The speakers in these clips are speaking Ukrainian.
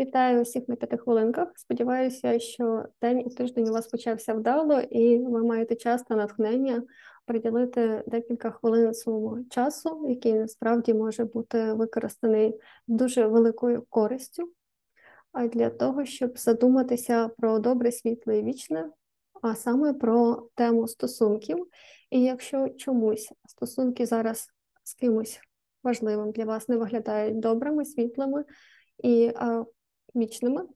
Вітаю усіх на п'яти хвилинках. Сподіваюся, що день і тиждень у вас почався вдало, і ви маєте час та натхнення приділити декілька хвилин свого часу, який насправді може бути використаний дуже великою користю, а для того, щоб задуматися про добре, світле і вічне, а саме про тему стосунків. І якщо чомусь стосунки зараз з кимось важливим для вас не виглядають добрими, світлими і вічними,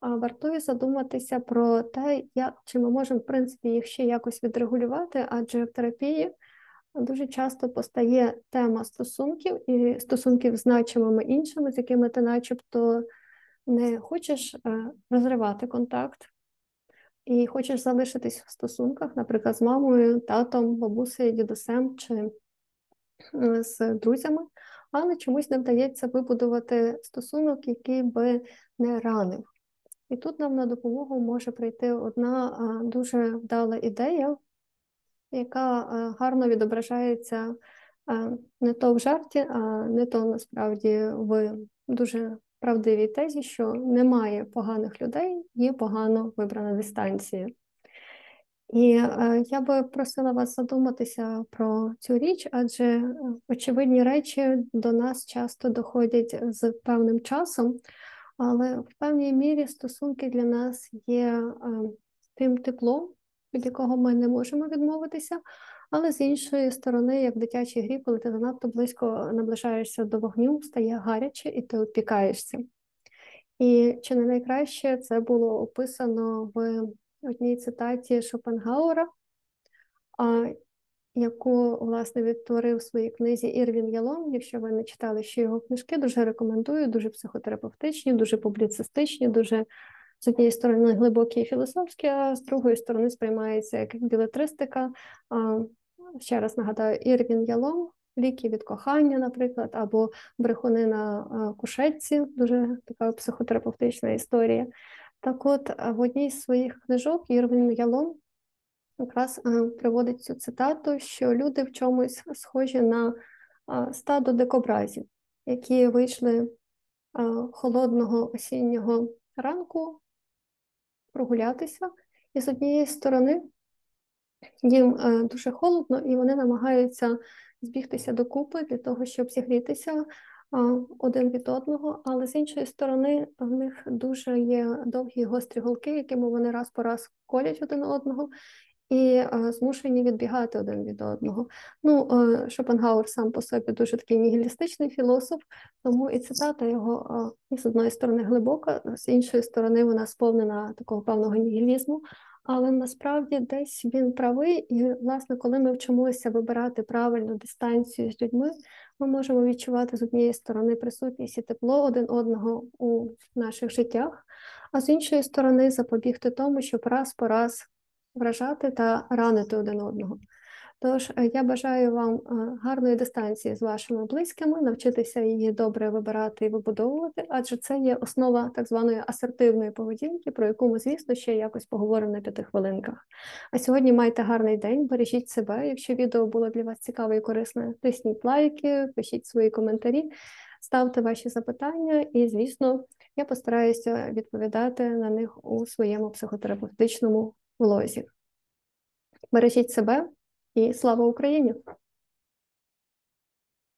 вартує задуматися про те, як чи ми можемо в принципі їх ще якось відрегулювати, адже в терапії дуже часто постає тема стосунків і стосунків з значимими іншими, з якими ти, начебто, не хочеш е, розривати контакт. І хочеш залишитись в стосунках, наприклад, з мамою, татом, бабусею, дідусем чи е, з друзями, але чомусь не вдається вибудувати стосунок, який би не ранив. І тут нам на допомогу може прийти одна дуже вдала ідея, яка гарно відображається не то в жарті, а не то насправді в дуже правдивій тезі, що немає поганих людей, є погано вибрана дистанція. І е, я би просила вас задуматися про цю річ, адже е, очевидні речі до нас часто доходять з певним часом, але в певній мірі стосунки для нас є е, тим теплом, від якого ми не можемо відмовитися. Але з іншої сторони, як в дитячій грі, коли ти занадто близько наближаєшся до вогню, стає гаряче і ти опікаєшся. І чи не найкраще це було описано в одній цитаті Шопенгауера, яку власне відтворив в своїй книзі Ірвін Ялон. Якщо ви не читали ще його книжки, дуже рекомендую, дуже психотерапевтичні, дуже публіцистичні, дуже з однієї сторони глибокі і філософські, а з другої сторони сприймається як білетристика. Ще раз нагадаю, Ірвін Ялон. Ліки від кохання, наприклад, або брехуни на кушетці, дуже така психотерапевтична історія. Так от, в одній з своїх книжок Єрвін Ялон якраз приводить цю цитату, що люди в чомусь схожі на стадо дикобразів, які вийшли холодного осіннього ранку прогулятися, і з однієї сторони їм дуже холодно, і вони намагаються збігтися докупи для того, щоб зігрітися один від одного, але з іншої сторони в них дуже є довгі гострі голки, якими вони раз по раз колять один одного. І змушені відбігати один від одного. Ну, Шопенгауер сам по собі дуже такий нігілістичний філософ, тому і цитата його з одної сторони глибока, з іншої сторони, вона сповнена такого певного нігілізму. Але насправді десь він правий, і, власне, коли ми вчимося вибирати правильну дистанцію з людьми, ми можемо відчувати з однієї сторони присутність і тепло один одного у наших життях, а з іншої сторони запобігти тому, щоб раз по раз вражати та ранити один одного. Тож е, я бажаю вам е, гарної дистанції з вашими близькими, навчитися її добре вибирати і вибудовувати, адже це є основа так званої асертивної поведінки, про яку ми, звісно, ще якось поговоримо на п'яти хвилинках. А сьогодні майте гарний день, бережіть себе. Якщо відео було для вас цікаве і корисне, тисніть лайки, пишіть свої коментарі, ставте ваші запитання, і, звісно, я постараюся відповідати на них у своєму психотерапевтичному влозі. Бережіть себе. І слава Україні!